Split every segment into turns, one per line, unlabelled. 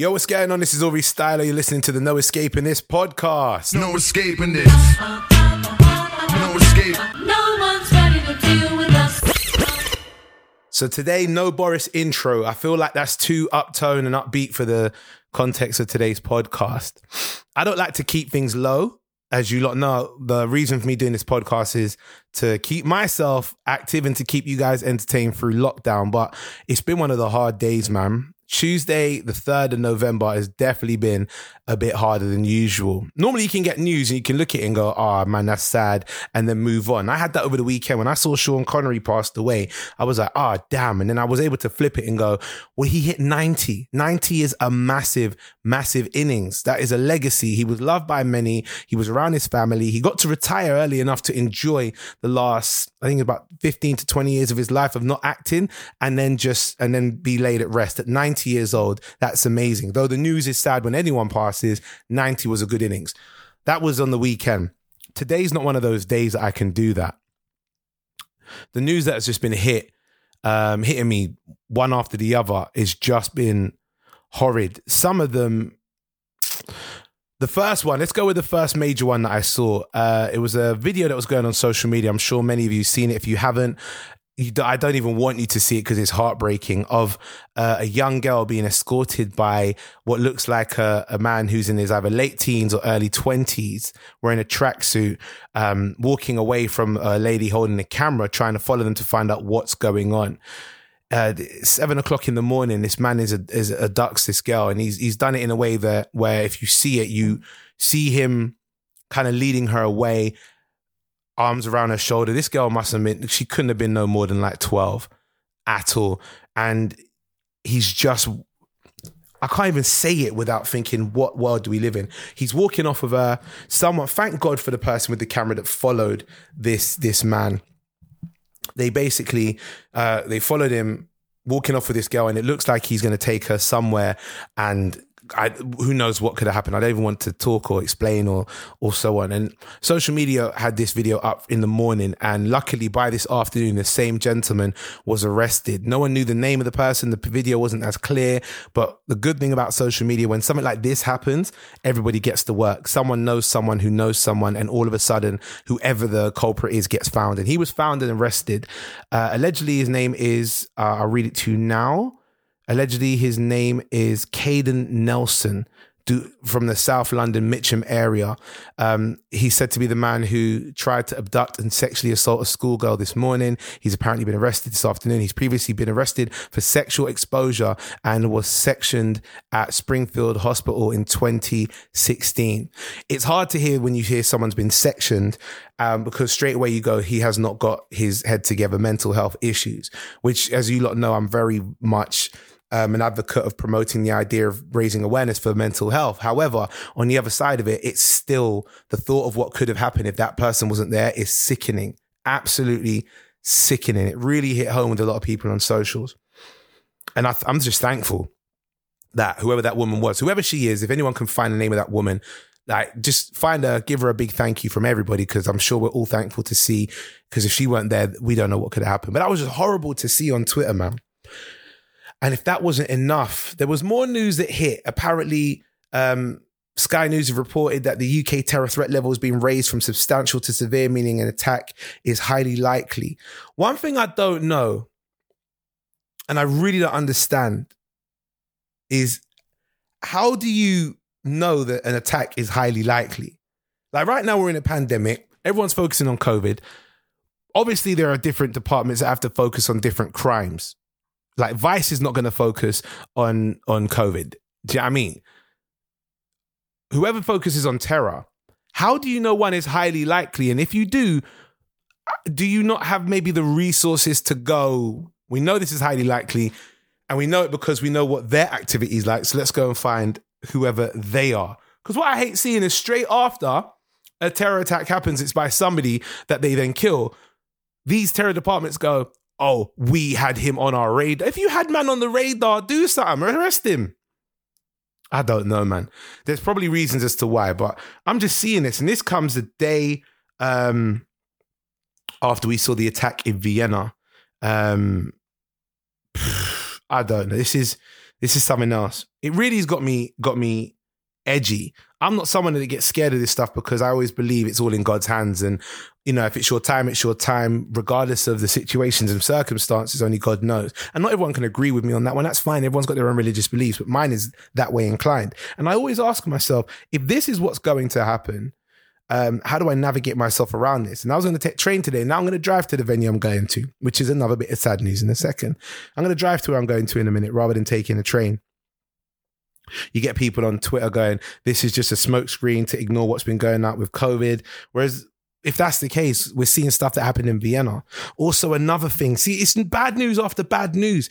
Yo, what's going on? This is Ori Styler. You're listening to the No Escaping This podcast.
No escaping this. No escape.
No one's ready to deal with us.
So today, no Boris intro. I feel like that's too uptone and upbeat for the context of today's podcast. I don't like to keep things low. As you lot know, the reason for me doing this podcast is to keep myself active and to keep you guys entertained through lockdown. But it's been one of the hard days, man. Tuesday, the 3rd of November, has definitely been a bit harder than usual. Normally, you can get news and you can look at it and go, oh man, that's sad, and then move on. I had that over the weekend when I saw Sean Connery passed away. I was like, oh, damn. And then I was able to flip it and go, well, he hit 90. 90 is a massive, massive innings. That is a legacy. He was loved by many. He was around his family. He got to retire early enough to enjoy the last, I think about 15 to 20 years of his life of not acting and then just, and then be laid at rest at 90 years old. That's amazing. Though the news is sad when anyone passes, 90 was a good innings. That was on the weekend. Today's not one of those days that I can do that. The news that has just been hit, um, hitting me one after the other, has just been horrid. Some of them, the first one, let's go with the first major one that I saw. Uh, it was a video that was going on social media. I'm sure many of you seen it. If you haven't, I don't even want you to see it because it's heartbreaking. Of uh, a young girl being escorted by what looks like a, a, man who's in his either late teens or early twenties, wearing a tracksuit, um, walking away from a lady holding a camera, trying to follow them to find out what's going on. Uh, seven o'clock in the morning, this man is a, is abducts this girl, and he's he's done it in a way that where if you see it, you see him kind of leading her away arms around her shoulder. This girl must have been, she couldn't have been no more than like 12 at all. And he's just, I can't even say it without thinking, what world do we live in? He's walking off of her. Someone, thank God for the person with the camera that followed this, this man. They basically, uh, they followed him walking off with this girl and it looks like he's going to take her somewhere and I, who knows what could have happened. I don't even want to talk or explain or or so on. And social media had this video up in the morning, and luckily by this afternoon, the same gentleman was arrested. No one knew the name of the person. The video wasn't as clear. But the good thing about social media, when something like this happens, everybody gets to work. Someone knows someone who knows someone, and all of a sudden, whoever the culprit is gets found. And he was found and arrested. Uh, allegedly, his name is. Uh, I'll read it to you now. Allegedly, his name is Caden Nelson from the South London Mitcham area. Um, he's said to be the man who tried to abduct and sexually assault a schoolgirl this morning. He's apparently been arrested this afternoon. He's previously been arrested for sexual exposure and was sectioned at Springfield Hospital in 2016. It's hard to hear when you hear someone's been sectioned um, because straight away you go, he has not got his head together, mental health issues, which, as you lot know, I'm very much um, an advocate of promoting the idea of raising awareness for mental health. However, on the other side of it, it's still the thought of what could have happened if that person wasn't there is sickening, absolutely sickening. It really hit home with a lot of people on socials. And I, I'm just thankful that whoever that woman was, whoever she is, if anyone can find the name of that woman, like just find her, give her a big thank you from everybody because I'm sure we're all thankful to see. Because if she weren't there, we don't know what could have happened. But that was just horrible to see on Twitter, man. And if that wasn't enough, there was more news that hit. Apparently, um, Sky News have reported that the UK terror threat level has been raised from substantial to severe, meaning an attack is highly likely. One thing I don't know, and I really don't understand, is how do you know that an attack is highly likely? Like right now, we're in a pandemic, everyone's focusing on COVID. Obviously, there are different departments that have to focus on different crimes. Like Vice is not going to focus on on COVID. Do you know what I mean? Whoever focuses on terror, how do you know one is highly likely? And if you do, uh, do you not have maybe the resources to go? We know this is highly likely, and we know it because we know what their activity is like. So let's go and find whoever they are. Because what I hate seeing is straight after a terror attack happens, it's by somebody that they then kill. These terror departments go, oh, we had him on our radar. If you had man on the radar, do something, arrest him. I don't know, man. There's probably reasons as to why, but I'm just seeing this, and this comes the day um, after we saw the attack in Vienna. Um, I don't know. This is this is something else. It really has got me got me edgy. I'm not someone that gets scared of this stuff because I always believe it's all in God's hands. And, you know, if it's your time, it's your time, regardless of the situations and circumstances, only God knows. And not everyone can agree with me on that one. That's fine. Everyone's got their own religious beliefs, but mine is that way inclined. And I always ask myself, if this is what's going to happen, um, how do I navigate myself around this? And I was going to take train today. Now I'm going to drive to the venue I'm going to, which is another bit of sad news in a second. I'm going to drive to where I'm going to in a minute rather than taking a train. You get people on Twitter going, this is just a smokescreen to ignore what's been going on with COVID. Whereas if that's the case, we're seeing stuff that happened in Vienna. Also, another thing, see, it's bad news after bad news.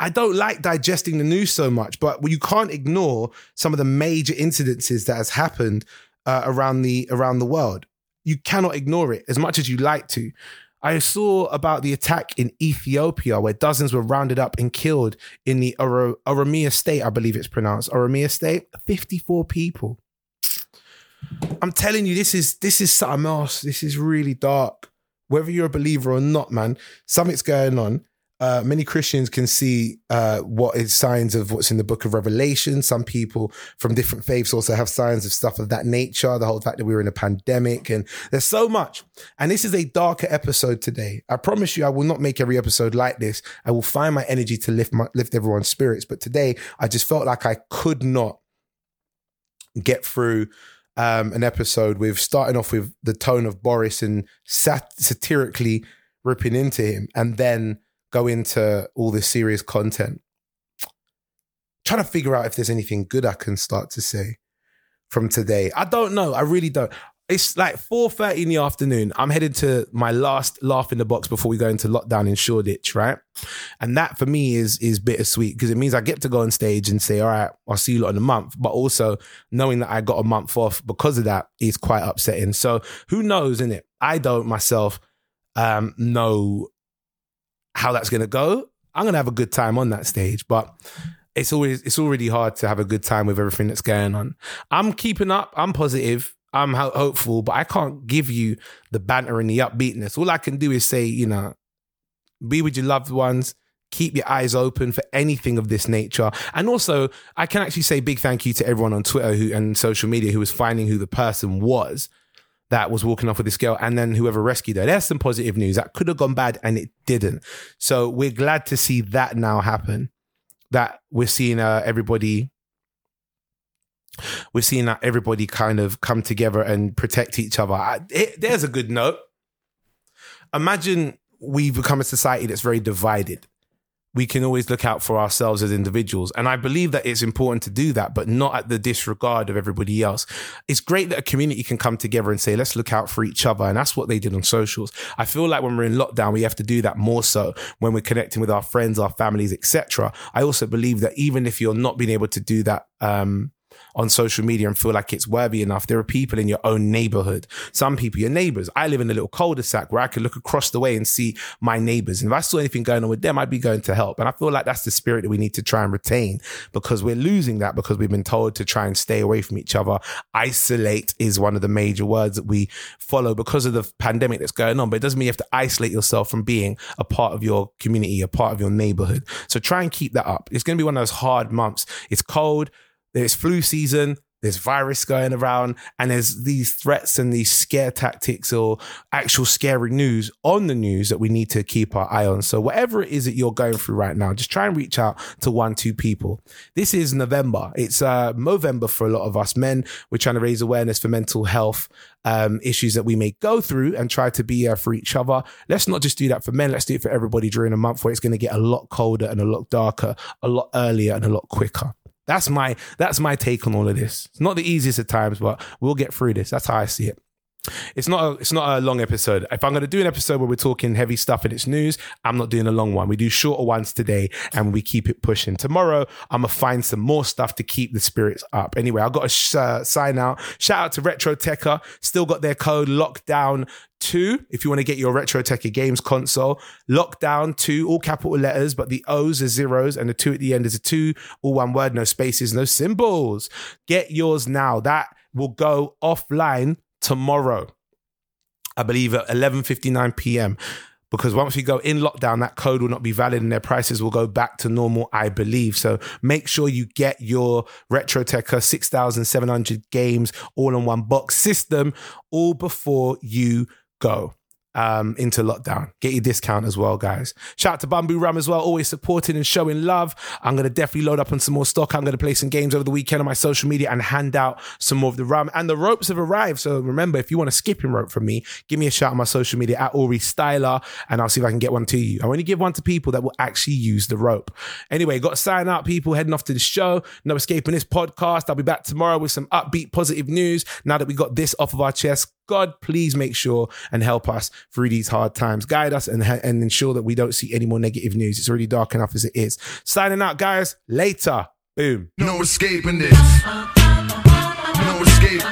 I don't like digesting the news so much, but you can't ignore some of the major incidences that has happened uh, around the around the world. You cannot ignore it as much as you like to. I saw about the attack in Ethiopia where dozens were rounded up and killed in the Oro- Oromia state, I believe it's pronounced. Oromia state, 54 people. I'm telling you, this is this is something else. This is really dark. Whether you're a believer or not, man, something's going on. Uh, many Christians can see uh, what is signs of what's in the book of Revelation. Some people from different faiths also have signs of stuff of that nature. The whole fact that we were in a pandemic and there's so much. And this is a darker episode today. I promise you, I will not make every episode like this. I will find my energy to lift my, lift everyone's spirits. But today, I just felt like I could not get through um, an episode with starting off with the tone of Boris and sat- satirically ripping into him, and then go into all this serious content. Trying to figure out if there's anything good I can start to say from today. I don't know. I really don't. It's like 4.30 in the afternoon. I'm headed to my last laugh in the box before we go into lockdown in Shoreditch, right? And that for me is is bittersweet because it means I get to go on stage and say, all right, I'll see you lot in a month. But also knowing that I got a month off because of that is quite upsetting. So who knows, innit? I don't myself um, know how that's going to go. I'm going to have a good time on that stage, but it's always it's already hard to have a good time with everything that's going on. I'm keeping up. I'm positive. I'm ho- hopeful, but I can't give you the banter and the upbeatness. All I can do is say, you know, be with your loved ones. Keep your eyes open for anything of this nature. And also, I can actually say big thank you to everyone on Twitter who and social media who was finding who the person was that was walking off with this girl and then whoever rescued her. There's some positive news. That could have gone bad and it didn't. So we're glad to see that now happen. That we're seeing uh, everybody we're seeing that everybody kind of come together and protect each other. I, it, there's a good note. Imagine we become a society that's very divided. We can always look out for ourselves as individuals. And I believe that it's important to do that, but not at the disregard of everybody else. It's great that a community can come together and say, let's look out for each other. And that's what they did on socials. I feel like when we're in lockdown, we have to do that more so when we're connecting with our friends, our families, etc. I also believe that even if you're not being able to do that, um, on social media and feel like it's worthy enough. There are people in your own neighborhood. Some people, your neighbors. I live in a little cul-de-sac where I can look across the way and see my neighbors. And if I saw anything going on with them, I'd be going to help. And I feel like that's the spirit that we need to try and retain because we're losing that because we've been told to try and stay away from each other. Isolate is one of the major words that we follow because of the pandemic that's going on. But it doesn't mean you have to isolate yourself from being a part of your community, a part of your neighborhood. So try and keep that up. It's going to be one of those hard months. It's cold. There's flu season. There's virus going around, and there's these threats and these scare tactics or actual scary news on the news that we need to keep our eye on. So, whatever it is that you're going through right now, just try and reach out to one, two people. This is November. It's uh, Movember for a lot of us men. We're trying to raise awareness for mental health um, issues that we may go through and try to be uh, for each other. Let's not just do that for men. Let's do it for everybody during a month where it's going to get a lot colder and a lot darker, a lot earlier and a lot quicker. That's my that's my take on all of this. It's not the easiest at times, but we'll get through this. That's how I see it. It's not a, it's not a long episode. If I'm going to do an episode where we're talking heavy stuff and it's news, I'm not doing a long one. We do shorter ones today and we keep it pushing. Tomorrow, I'm going to find some more stuff to keep the spirits up. Anyway, I've got to sh- uh, sign out. Shout out to Retro Techer. Still got their code lockdown two if you want to get your Retro Techer games console. Lockdown two, all capital letters, but the O's are zeros and the two at the end is a two, all one word, no spaces, no symbols. Get yours now. That will go offline tomorrow. I believe at 11:59 p.m. because once we go in lockdown, that code will not be valid and their prices will go back to normal, I believe. So make sure you get your RetroTecher 6,700 games all in one box system all before you go um, into lockdown. Get your discount as well, guys. Shout out to Bamboo Rum as well, always supporting and showing love. I'm going to definitely load up on some more stock. I'm going to play some games over the weekend on my social media and hand out some more of the rum. And the ropes have arrived. So remember, if you want a skipping rope from me, give me a shout on my social media at Ori Styler and I'll see if I can get one to you. I only give one to people that will actually use the rope. Anyway, got to sign out, people heading off to the show. No escaping this podcast. I'll be back tomorrow with some upbeat, positive news. Now that we got this off of our chest, God, please make sure and help us through these hard times. Guide us and, and ensure that we don't see any more negative news. It's already dark enough as it is. Signing out, guys. Later. Boom.
No escaping this. No escape.